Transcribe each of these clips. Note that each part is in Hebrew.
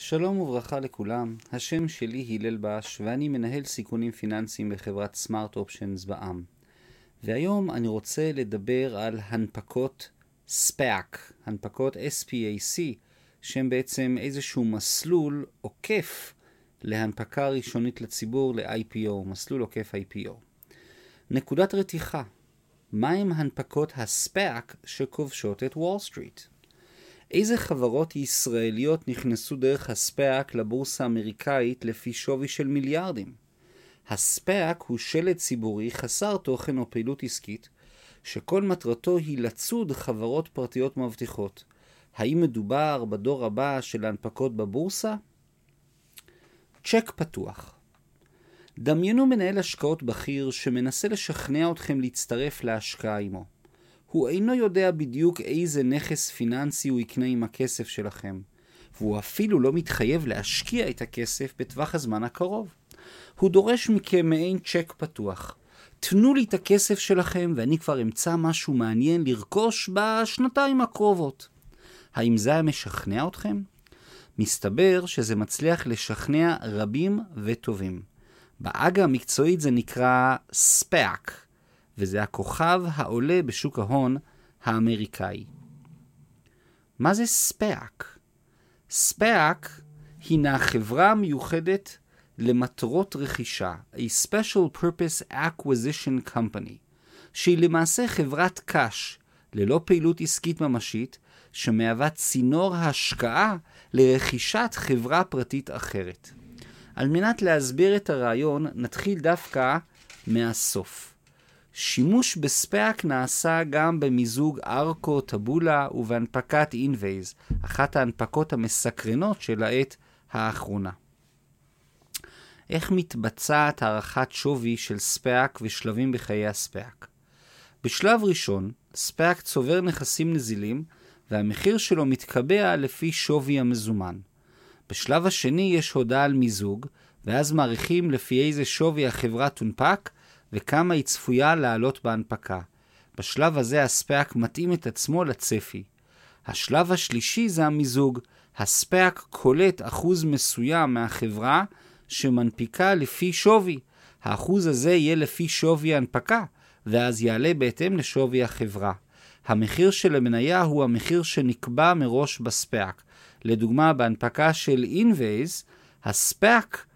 שלום וברכה לכולם, השם שלי הלל בש ואני מנהל סיכונים פיננסיים בחברת Smart Options בע"מ. והיום אני רוצה לדבר על הנפקות SPAC, הנפקות SPAC, שהם בעצם איזשהו מסלול עוקף להנפקה ראשונית לציבור ל-IPO, מסלול עוקף IPO. נקודת רתיחה, מהם הנפקות ה SPAC שכובשות את וול סטריט? איזה חברות ישראליות נכנסו דרך הספאק לבורסה האמריקאית לפי שווי של מיליארדים? הספאק הוא שלד ציבורי חסר תוכן או פעילות עסקית, שכל מטרתו היא לצוד חברות פרטיות מבטיחות. האם מדובר בדור הבא של ההנפקות בבורסה? צ'ק פתוח. דמיינו מנהל השקעות בכיר שמנסה לשכנע אתכם להצטרף להשקעה עמו. הוא אינו יודע בדיוק איזה נכס פיננסי הוא יקנה עם הכסף שלכם, והוא אפילו לא מתחייב להשקיע את הכסף בטווח הזמן הקרוב. הוא דורש מכם מעין צ'ק פתוח. תנו לי את הכסף שלכם ואני כבר אמצא משהו מעניין לרכוש בשנתיים הקרובות. האם זה היה משכנע אתכם? מסתבר שזה מצליח לשכנע רבים וטובים. בעגה המקצועית זה נקרא SPAC, וזה הכוכב העולה בשוק ההון האמריקאי. מה זה SPAC? SPAC הינה חברה מיוחדת למטרות רכישה, a Special Purpose Acquisition Company, שהיא למעשה חברת קש, ללא פעילות עסקית ממשית, שמהווה צינור השקעה לרכישת חברה פרטית אחרת. על מנת להסביר את הרעיון, נתחיל דווקא מהסוף. שימוש ב SPAC נעשה גם במיזוג ארקו, טאבולה ובהנפקת אינוויז, אחת ההנפקות המסקרנות של העת האחרונה. איך מתבצעת הערכת שווי של SPAC ושלבים בחיי ה SPAC? בשלב ראשון, SPAC צובר נכסים נזילים והמחיר שלו מתקבע לפי שווי המזומן. בשלב השני יש הודעה על מיזוג, ואז מעריכים לפי איזה שווי החברה תונפק וכמה היא צפויה לעלות בהנפקה. בשלב הזה הספאק מתאים את עצמו לצפי. השלב השלישי זה המיזוג. הספאק קולט אחוז מסוים מהחברה שמנפיקה לפי שווי. האחוז הזה יהיה לפי שווי ההנפקה, ואז יעלה בהתאם לשווי החברה. המחיר של המניה הוא המחיר שנקבע מראש בספאק. לדוגמה, בהנפקה של אינווייז, הספאק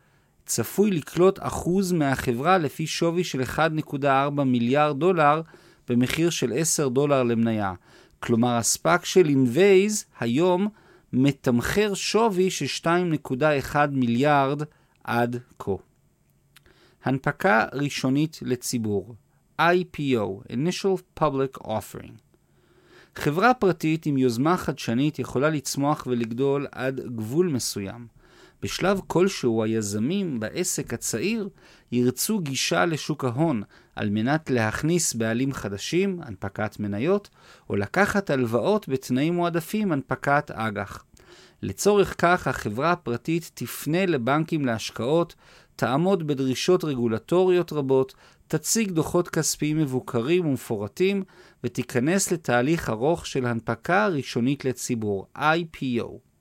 צפוי לקלוט אחוז מהחברה לפי שווי של 1.4 מיליארד דולר במחיר של 10 דולר למניה. כלומר, הספאק של אינווייז היום מתמחר שווי של 2.1 מיליארד עד כה. הנפקה ראשונית לציבור IPO, Initial Public Offering חברה פרטית עם יוזמה חדשנית יכולה לצמוח ולגדול עד גבול מסוים. בשלב כלשהו היזמים בעסק הצעיר ירצו גישה לשוק ההון על מנת להכניס בעלים חדשים, הנפקת מניות, או לקחת הלוואות בתנאים מועדפים, הנפקת אג"ח. לצורך כך החברה הפרטית תפנה לבנקים להשקעות, תעמוד בדרישות רגולטוריות רבות, תציג דוחות כספיים מבוקרים ומפורטים, ותיכנס לתהליך ארוך של הנפקה ראשונית לציבור, IPO.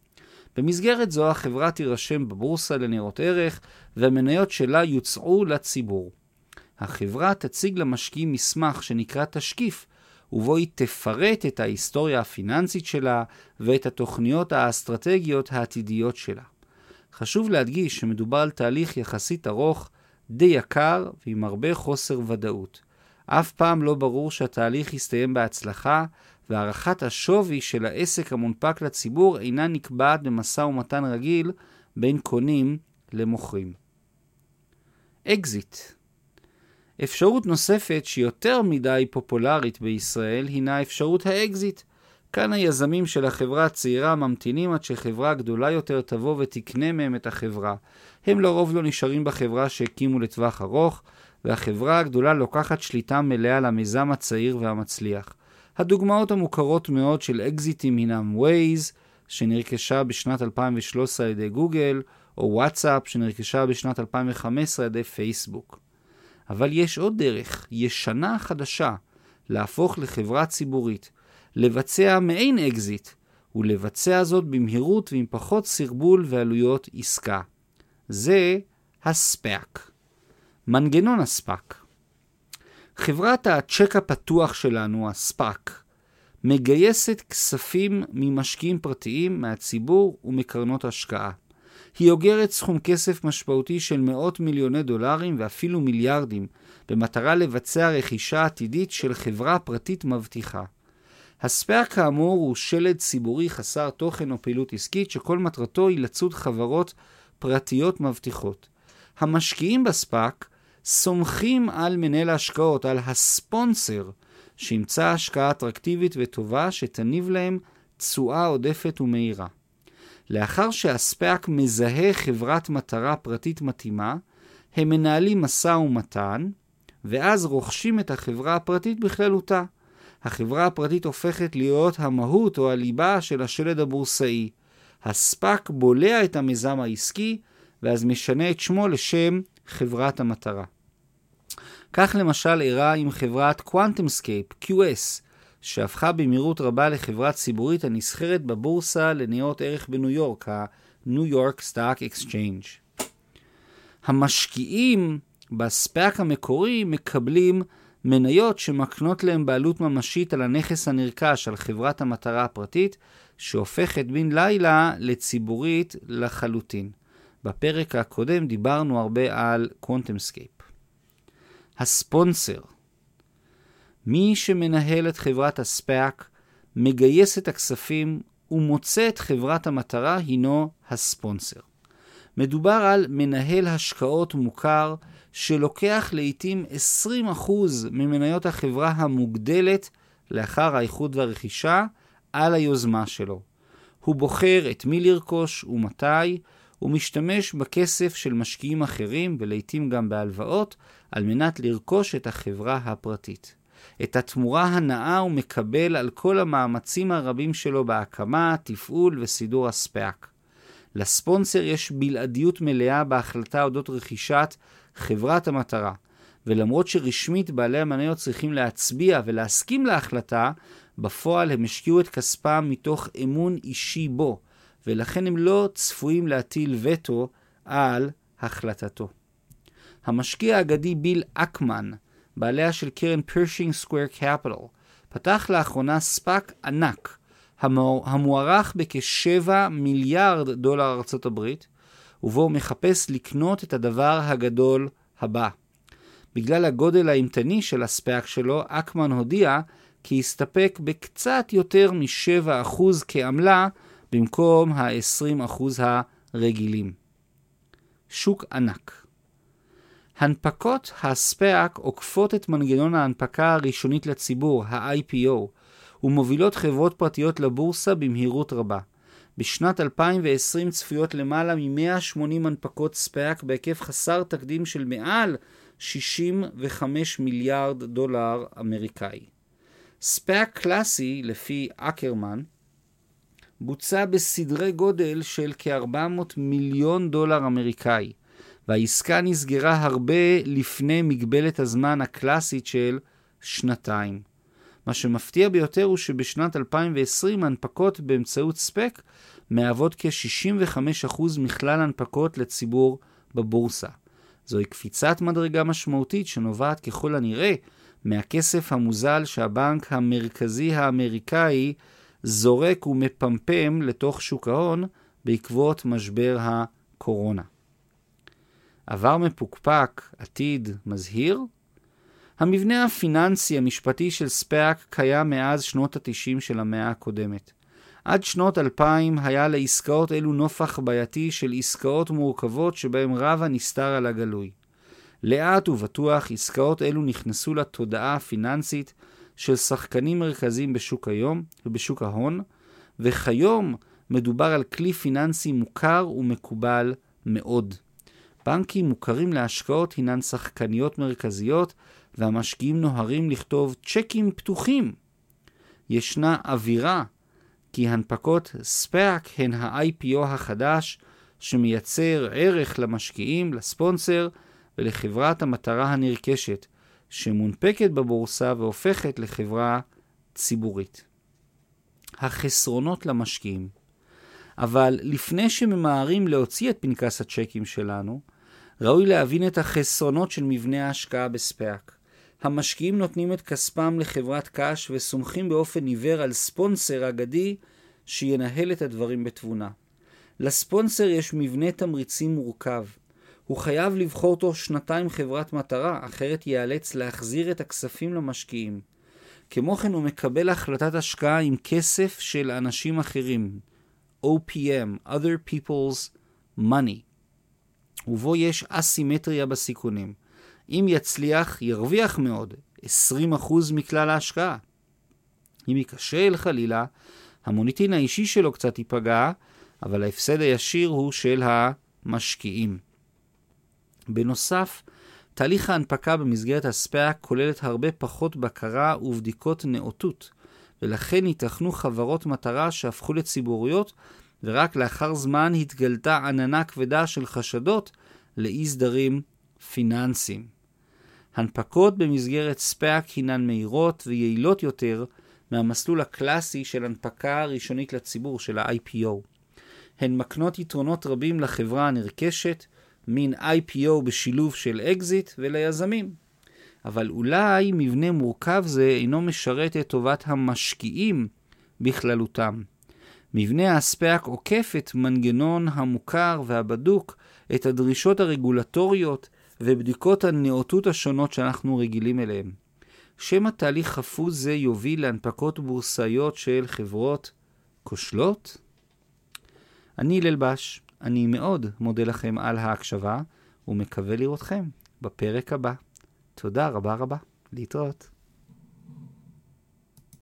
במסגרת זו החברה תירשם בבורסה לניירות ערך, והמניות שלה יוצעו לציבור. החברה תציג למשקיעים מסמך שנקרא תשקיף, ובו היא תפרט את ההיסטוריה הפיננסית שלה ואת התוכניות האסטרטגיות העתידיות שלה. חשוב להדגיש שמדובר על תהליך יחסית ארוך, די יקר ועם הרבה חוסר ודאות. אף פעם לא ברור שהתהליך יסתיים בהצלחה, והערכת השווי של העסק המונפק לציבור אינה נקבעת במשא ומתן רגיל בין קונים למוכרים. אקזיט אפשרות נוספת שיותר מדי פופולרית בישראל הינה אפשרות האקזיט. כאן היזמים של החברה הצעירה ממתינים עד שחברה גדולה יותר תבוא ותקנה מהם את החברה. הם לרוב לא נשארים בחברה שהקימו לטווח ארוך, והחברה הגדולה לוקחת שליטה מלאה למיזם הצעיר והמצליח. הדוגמאות המוכרות מאוד של אקזיטים הינם Waze, שנרכשה בשנת 2013 על ידי גוגל, או וואטסאפ, שנרכשה בשנת 2015 על ידי פייסבוק. אבל יש עוד דרך, ישנה חדשה, להפוך לחברה ציבורית, לבצע מעין אקזיט, ולבצע זאת במהירות ועם פחות סרבול ועלויות עסקה. זה ה SPAC. מנגנון ה SPAC חברת הצ'ק הפתוח שלנו, ה SPAC, מגייסת כספים ממשקיעים פרטיים, מהציבור ומקרנות השקעה. היא אוגרת סכום כסף משמעותי של מאות מיליוני דולרים ואפילו מיליארדים, במטרה לבצע רכישה עתידית של חברה פרטית מבטיחה. הספאק כאמור הוא שלד ציבורי חסר תוכן או פעילות עסקית שכל מטרתו היא לצוד חברות פרטיות מבטיחות. המשקיעים בספאק סומכים על מנהל ההשקעות, על הספונסר, שימצא השקעה אטרקטיבית וטובה שתניב להם תשואה עודפת ומהירה. לאחר שהספאק מזהה חברת מטרה פרטית מתאימה, הם מנהלים משא ומתן, ואז רוכשים את החברה הפרטית בכללותה. החברה הפרטית הופכת להיות המהות או הליבה של השלד הבורסאי. הספאק בולע את המיזם העסקי, ואז משנה את שמו לשם חברת המטרה. כך למשל אירע עם חברת QuantumScape, QS, שהפכה במהירות רבה לחברה ציבורית הנסחרת בבורסה לניירות ערך בניו יורק, ה-New York Stock Exchange. המשקיעים ב SPAC המקורי מקבלים מניות שמקנות להם בעלות ממשית על הנכס הנרכש, על חברת המטרה הפרטית, שהופכת בן לילה לציבורית לחלוטין. בפרק הקודם דיברנו הרבה על QuantumScape. הספונסר מי שמנהל את חברת ה SPAC, מגייס את הכספים ומוצא את חברת המטרה הינו הספונסר. מדובר על מנהל השקעות מוכר שלוקח לעתים 20% ממניות החברה המוגדלת לאחר האיחוד והרכישה על היוזמה שלו. הוא בוחר את מי לרכוש ומתי, ומשתמש בכסף של משקיעים אחרים ולעיתים גם בהלוואות על מנת לרכוש את החברה הפרטית. את התמורה הנאה הוא מקבל על כל המאמצים הרבים שלו בהקמה, תפעול וסידור הספאק. לספונסר יש בלעדיות מלאה בהחלטה אודות רכישת חברת המטרה, ולמרות שרשמית בעלי המניות צריכים להצביע ולהסכים להחלטה, בפועל הם השקיעו את כספם מתוך אמון אישי בו, ולכן הם לא צפויים להטיל וטו על החלטתו. המשקיע האגדי ביל אקמן, בעליה של קרן Pershing Square Capital, פתח לאחרונה SPAC ענק, המוערך בכ-7 מיליארד דולר ארצות הברית, ובו הוא מחפש לקנות את הדבר הגדול הבא. בגלל הגודל האימתני של הספאק שלו, אקמן הודיע כי יסתפק בקצת יותר מ-7% כעמלה במקום ה-20% הרגילים. שוק ענק הנפקות הספאק עוקפות את מנגנון ההנפקה הראשונית לציבור, ה-IPO, ומובילות חברות פרטיות לבורסה במהירות רבה. בשנת 2020 צפויות למעלה מ-180 הנפקות SPAC בהיקף חסר תקדים של מעל 65 מיליארד דולר אמריקאי. SPAC קלאסי, לפי אקמן, בוצע בסדרי גודל של כ-400 מיליון דולר אמריקאי. והעסקה נסגרה הרבה לפני מגבלת הזמן הקלאסית של שנתיים. מה שמפתיע ביותר הוא שבשנת 2020 הנפקות באמצעות ספק מהוות כ-65% מכלל הנפקות לציבור בבורסה. זוהי קפיצת מדרגה משמעותית שנובעת ככל הנראה מהכסף המוזל שהבנק המרכזי האמריקאי זורק ומפמפם לתוך שוק ההון בעקבות משבר הקורונה. עבר מפוקפק, עתיד, מזהיר? המבנה הפיננסי המשפטי של ספאק קיים מאז שנות ה-90 של המאה הקודמת. עד שנות 2000 היה לעסקאות אלו נופח בעייתי של עסקאות מורכבות שבהם רב הנסתר על הגלוי. לאט ובטוח עסקאות אלו נכנסו לתודעה הפיננסית של שחקנים מרכזיים בשוק היום ובשוק ההון, וכיום מדובר על כלי פיננסי מוכר ומקובל מאוד. בנקים מוכרים להשקעות הינן שחקניות מרכזיות, והמשקיעים נוהרים לכתוב צ'קים פתוחים. ישנה אווירה כי הנפקות ספאק הן ה-IPO החדש שמייצר ערך למשקיעים, לספונסר ולחברת המטרה הנרכשת, שמונפקת בבורסה והופכת לחברה ציבורית. החסרונות למשקיעים. אבל לפני שממהרים להוציא את פנקס הצ'קים שלנו, ראוי להבין את החסרונות של מבנה ההשקעה בספאק. המשקיעים נותנים את כספם לחברת קש וסומכים באופן עיוור על ספונסר אגדי שינהל את הדברים בתבונה. לספונסר יש מבנה תמריצים מורכב. הוא חייב לבחור תוך שנתיים חברת מטרה, אחרת ייאלץ להחזיר את הכספים למשקיעים. כמו כן הוא מקבל החלטת השקעה עם כסף של אנשים אחרים, OPM, other people's money, ובו יש אסימטריה בסיכונים. אם יצליח, ירוויח מאוד, 20% מכלל ההשקעה. אם ייכשל חלילה, המוניטין האישי שלו קצת ייפגע, אבל ההפסד הישיר הוא של המשקיעים. בנוסף, תהליך ההנפקה במסגרת הספאק כוללת הרבה פחות בקרה ובדיקות נאותות, ולכן ייתכנו חברות מטרה שהפכו לציבוריות, ורק לאחר זמן התגלתה עננה כבדה של חשדות לאי סדרים פיננסיים. הנפקות במסגרת ספאק הינן מהירות ויעילות יותר מהמסלול הקלאסי של הנפקה ראשונית לציבור של ה-IPO. הן מקנות יתרונות רבים לחברה הנרכשת, מין IPO בשילוב של אקזיט ליזמים. אבל אולי מבנה מורכב זה אינו משרת את טובת המשקיעים בכללותם. מבנה ה SPAC עוקף את מנגנון המוכר והבדוק, את הדרישות הרגולטוריות ובדיקות הנאותות השונות שאנחנו רגילים אליהן. שמא תהליך חפוז זה יוביל להנפקות בורסאיות של חברות כושלות? אני הלל בש, אני מאוד מודה לכם על ההקשבה, ומקווה לראותכם בפרק הבא. תודה רבה רבה, להתראות.